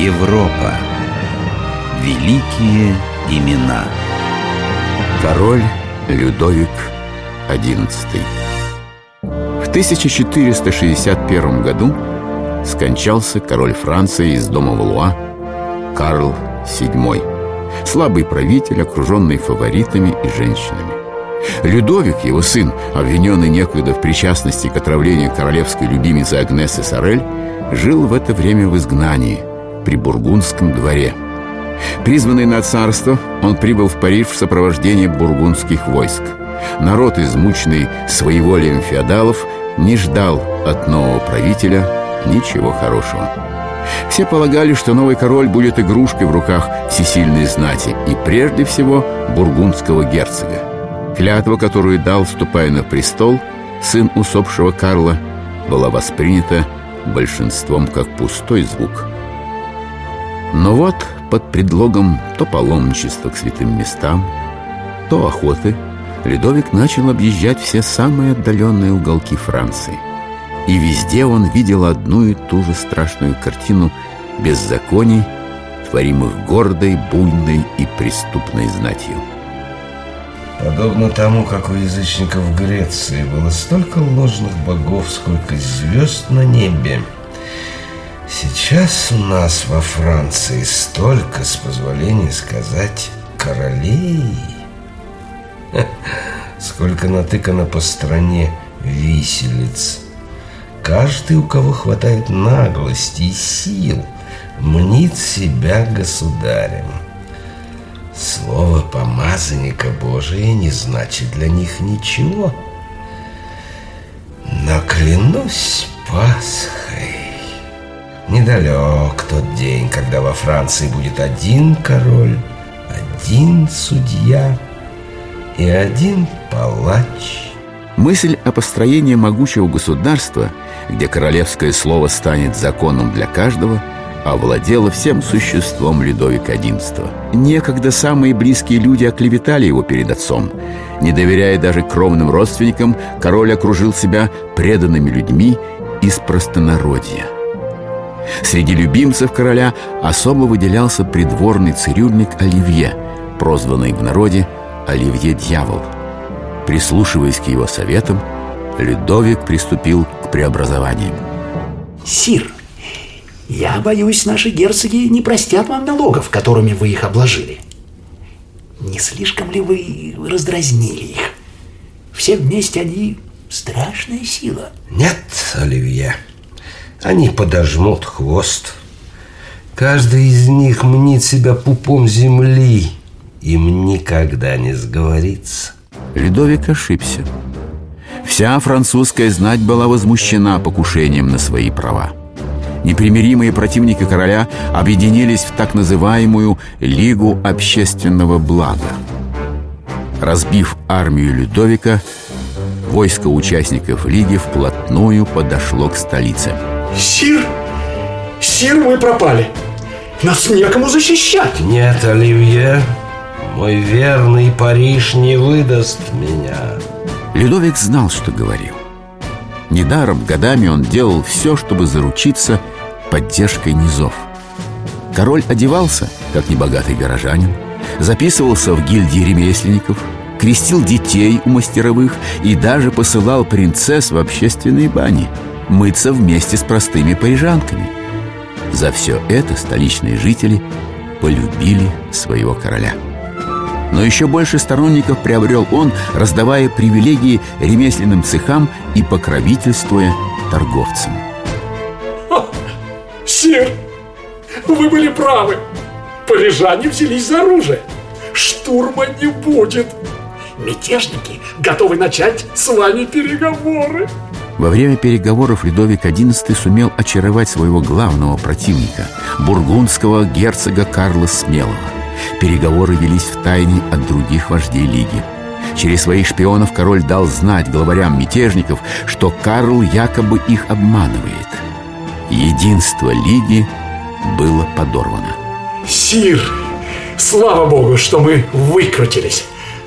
Европа. Великие имена. Король Людовик XI. В 1461 году скончался король Франции из дома Валуа Карл VII. Слабый правитель, окруженный фаворитами и женщинами. Людовик, его сын, обвиненный некогда в причастности к отравлению королевской любимицы Агнесы Сорель, жил в это время в изгнании при Бургундском дворе. Призванный на царство, он прибыл в Париж в сопровождении бургундских войск. Народ, измученный своеволием феодалов, не ждал от нового правителя ничего хорошего. Все полагали, что новый король будет игрушкой в руках всесильной знати и прежде всего бургундского герцога. Клятва, которую дал, вступая на престол, сын усопшего Карла, была воспринята большинством как пустой звук. Но вот под предлогом то паломничества к святым местам, то охоты, Ледовик начал объезжать все самые отдаленные уголки Франции. И везде он видел одну и ту же страшную картину беззаконий, творимых гордой, буйной и преступной знатью. Подобно тому, как у язычников в Греции было столько ложных богов, сколько звезд на небе, сейчас у нас во Франции столько, с позволения сказать, королей. Сколько натыкано по стране виселиц. Каждый, у кого хватает наглости и сил, мнит себя государем. Слово помазанника Божия не значит для них ничего. Но клянусь Пасхой, недалек тот день, когда во Франции будет один король, один судья и один палач. Мысль о построении могучего государства, где королевское слово станет законом для каждого – овладела всем существом Людовика XI. Некогда самые близкие люди оклеветали его перед отцом. Не доверяя даже кровным родственникам, король окружил себя преданными людьми из простонародья. Среди любимцев короля особо выделялся придворный цирюльник Оливье, прозванный в народе Оливье-дьявол. Прислушиваясь к его советам, Людовик приступил к преобразованиям. «Сир, я боюсь, наши герцоги не простят вам налогов, которыми вы их обложили. Не слишком ли вы раздразнили их? Все вместе они страшная сила. Нет, Оливье, они подожмут хвост. Каждый из них мнит себя пупом земли. Им никогда не сговорится. Людовик ошибся. Вся французская знать была возмущена покушением на свои права непримиримые противники короля объединились в так называемую Лигу общественного блага. Разбив армию Людовика, войско участников Лиги вплотную подошло к столице. Сир! Сир, мы пропали! Нас некому защищать! Нет, Оливье, мой верный Париж не выдаст меня. Людовик знал, что говорил. Недаром годами он делал все, чтобы заручиться поддержкой низов. Король одевался, как небогатый горожанин, записывался в гильдии ремесленников, крестил детей у мастеровых и даже посылал принцесс в общественные бани мыться вместе с простыми парижанками. За все это столичные жители полюбили своего короля. Но еще больше сторонников приобрел он, раздавая привилегии ремесленным цехам и покровительствуя торговцам. Сир, вы были правы. Парижане взялись за оружие. Штурма не будет. Мятежники готовы начать с вами переговоры. Во время переговоров Людовик XI сумел очаровать своего главного противника, бургундского герцога Карла Смелого. Переговоры велись в тайне от других вождей Лиги. Через своих шпионов король дал знать главарям мятежников, что Карл якобы их обманывает. Единство Лиги было подорвано. Сир, слава богу, что мы выкрутились.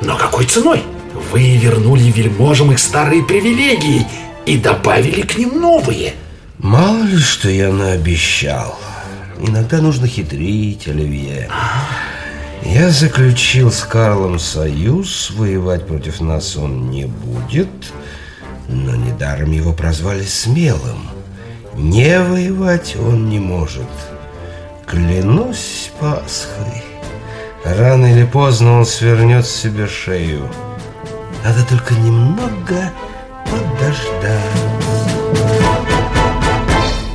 Но какой ценой? Вы вернули вельможам их старые привилегии и добавили к ним новые. Мало ли, что я наобещал. иногда нужно хитрить, Оливье. Я заключил с Карлом союз, воевать против нас он не будет, но недаром его прозвали смелым. Не воевать он не может. Клянусь Пасхой, рано или поздно он свернет себе шею. Надо только немного подождать.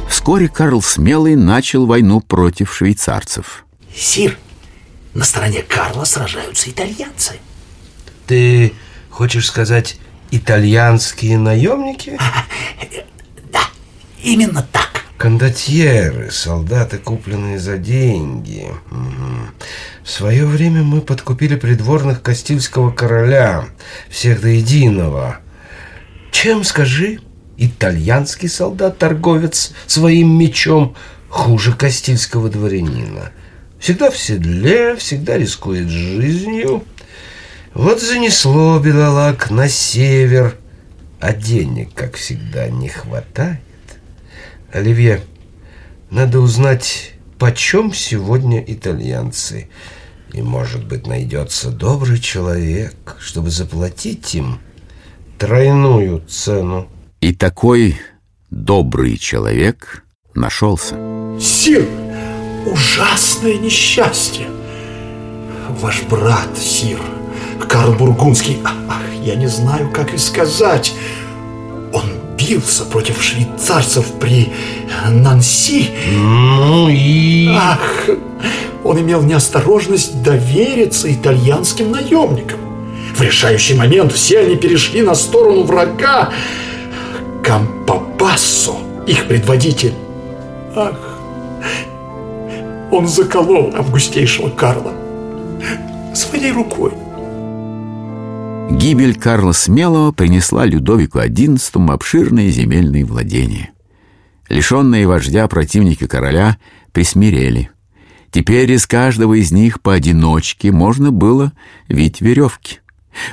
Вскоре Карл Смелый начал войну против швейцарцев. Сир, на стороне Карла сражаются итальянцы. Ты хочешь сказать итальянские наемники? Да, именно так. Кондотьеры, солдаты, купленные за деньги. Угу. В свое время мы подкупили придворных Кастильского короля, всех до единого. Чем, скажи, итальянский солдат-торговец своим мечом хуже Кастильского дворянина? Всегда в седле, всегда рискует жизнью. Вот занесло бедолаг на север, а денег, как всегда, не хватает. Оливье, надо узнать, почем сегодня итальянцы. И, может быть, найдется добрый человек, чтобы заплатить им тройную цену. И такой добрый человек нашелся. Сир, ужасное несчастье. Ваш брат, Сир, Карл Бургундский, ах, я не знаю, как и сказать, он бился против швейцарцев при Нанси. Ну и... Ах, он имел неосторожность довериться итальянским наемникам. В решающий момент все они перешли на сторону врага. Кампабассо, их предводитель. Ах, он заколол августейшего Карла своей рукой. Гибель Карла Смелого принесла Людовику XI обширные земельные владения. Лишенные вождя противники короля присмирели. Теперь из каждого из них поодиночке можно было вить веревки.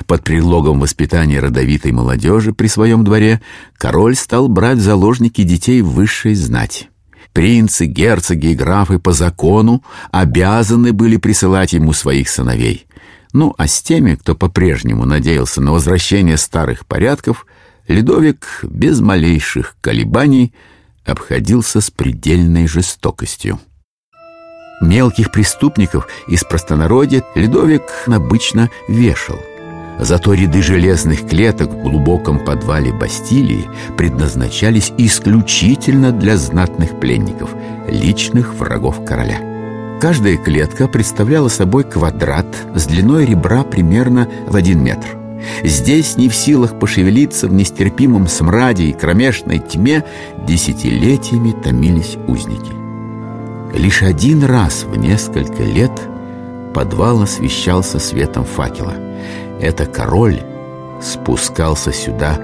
Под предлогом воспитания родовитой молодежи при своем дворе король стал брать в заложники детей высшей знати. Принцы, герцоги и графы по закону обязаны были присылать ему своих сыновей. Ну, а с теми, кто по-прежнему надеялся на возвращение старых порядков, Ледовик без малейших колебаний обходился с предельной жестокостью. Мелких преступников из простонародья Ледовик обычно вешал – Зато ряды железных клеток в глубоком подвале Бастилии предназначались исключительно для знатных пленников, личных врагов короля. Каждая клетка представляла собой квадрат с длиной ребра примерно в один метр. Здесь не в силах пошевелиться в нестерпимом смраде и кромешной тьме десятилетиями томились узники. Лишь один раз в несколько лет подвал освещался светом факела – это король спускался сюда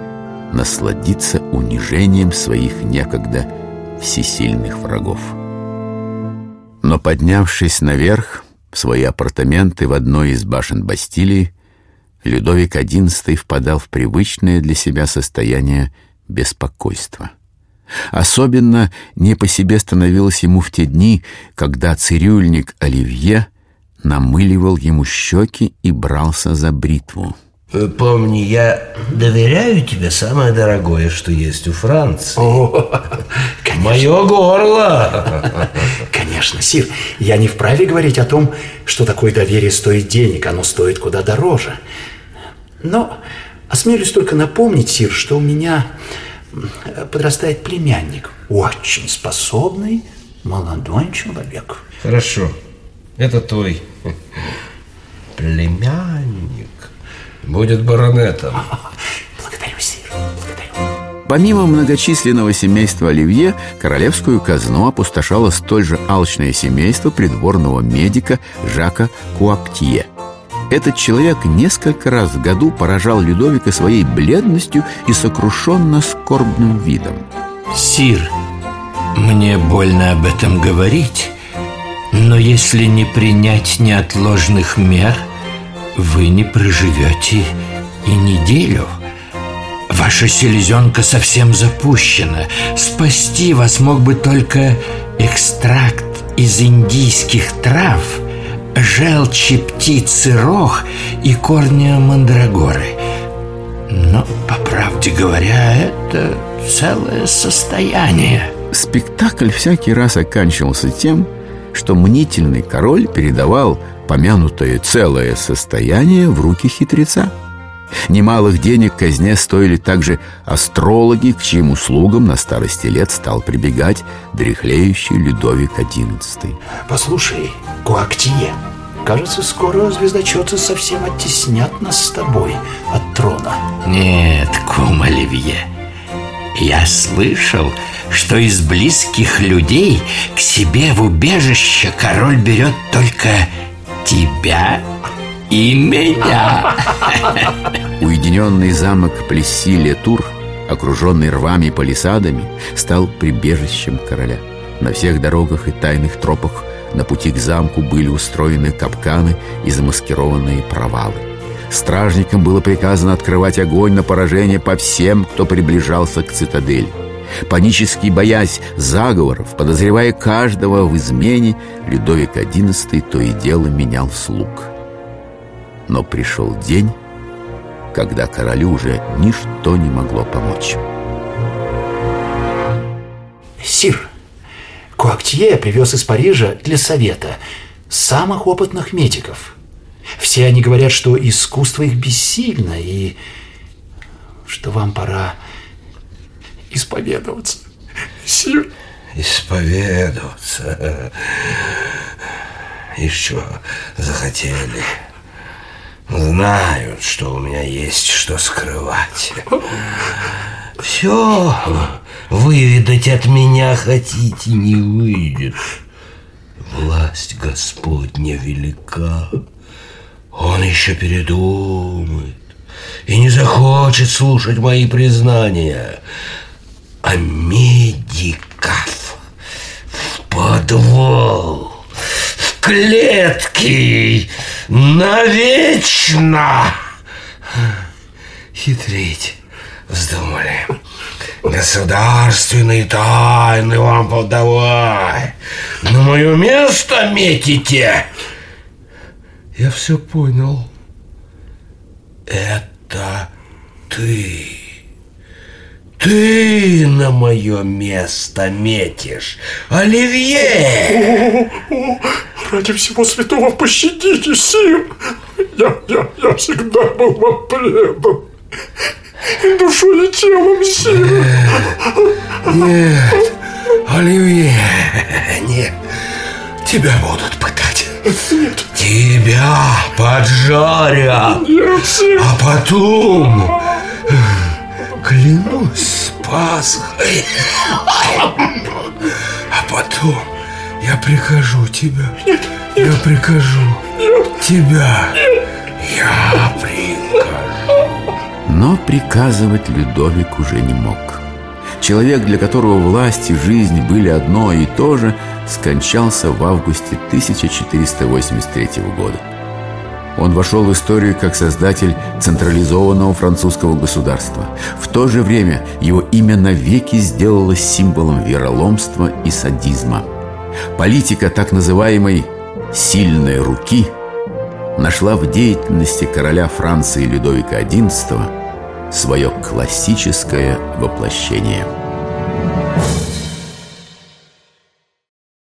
насладиться унижением своих некогда всесильных врагов. Но поднявшись наверх в свои апартаменты в одной из башен Бастилии, Людовик XI впадал в привычное для себя состояние беспокойства. Особенно не по себе становилось ему в те дни, когда цирюльник Оливье намыливал ему щеки и брался за бритву. Помни, я доверяю тебе самое дорогое, что есть у Франции. О, конечно. Мое горло. Конечно, Сир, я не вправе говорить о том, что такое доверие стоит денег, оно стоит куда дороже. Но осмелюсь только напомнить, Сир, что у меня подрастает племянник, очень способный молодой человек. Хорошо, это твой племянник будет баронетом. Благодарю, Сир, благодарю. Помимо многочисленного семейства Оливье, королевскую казну опустошало столь же алчное семейство придворного медика Жака Куактье. Этот человек несколько раз в году поражал Людовика своей бледностью и сокрушенно скорбным видом. «Сир, мне больно об этом говорить, но если не принять неотложных мер, вы не проживете и неделю. Ваша селезенка совсем запущена. Спасти вас мог бы только экстракт из индийских трав, желчи птицы рог и корня мандрагоры. Но, по правде говоря, это целое состояние. Спектакль всякий раз оканчивался тем, что мнительный король передавал помянутое целое состояние в руки хитреца. Немалых денег казне стоили также астрологи, к чьим услугам на старости лет стал прибегать дряхлеющий Людовик XI. Послушай, Куактие, кажется, скоро звездочеты совсем оттеснят нас с тобой от трона. Нет, кум Оливье, я слышал, что из близких людей к себе в убежище король берет только тебя и меня. Уединенный замок Плесси-Летур, окруженный рвами и палисадами, стал прибежищем короля. На всех дорогах и тайных тропах на пути к замку были устроены капканы и замаскированные провалы. Стражникам было приказано открывать огонь на поражение по всем, кто приближался к цитадели. Панически боясь заговоров, подозревая каждого в измене, Людовик XI то и дело менял слуг – но пришел день, когда королю уже ничто не могло помочь. Сир, Куактье привез из Парижа для совета самых опытных медиков. Все они говорят, что искусство их бессильно и что вам пора исповедоваться. Сир. Исповедоваться. Что захотели? знают, что у меня есть что скрывать. Все выведать от меня хотите, не выйдет. Власть Господня велика. Он еще передумает и не захочет слушать мои признания. А медиков в подвал клетки навечно. Хитрить вздумали. Государственные тайны вам подавай. На мое место метите. Я все понял. Это ты. Ты на мое место метишь, Оливье! О, о, ради всего святого пощадите, Сир! Я, я, я всегда был вам предан. Душой и телом, Сир! Нет, Оливье, нет. Тебя будут пытать. Тебя поджарят. А потом Клянусь Пасхой. А потом я прикажу тебя. Я прикажу тебя. Я прикажу. Но приказывать Людовик уже не мог. Человек, для которого власть и жизнь были одно и то же, скончался в августе 1483 года. Он вошел в историю как создатель централизованного французского государства. В то же время его имя навеки сделалось символом вероломства и садизма. Политика так называемой «сильной руки» нашла в деятельности короля Франции Людовика XI свое классическое воплощение –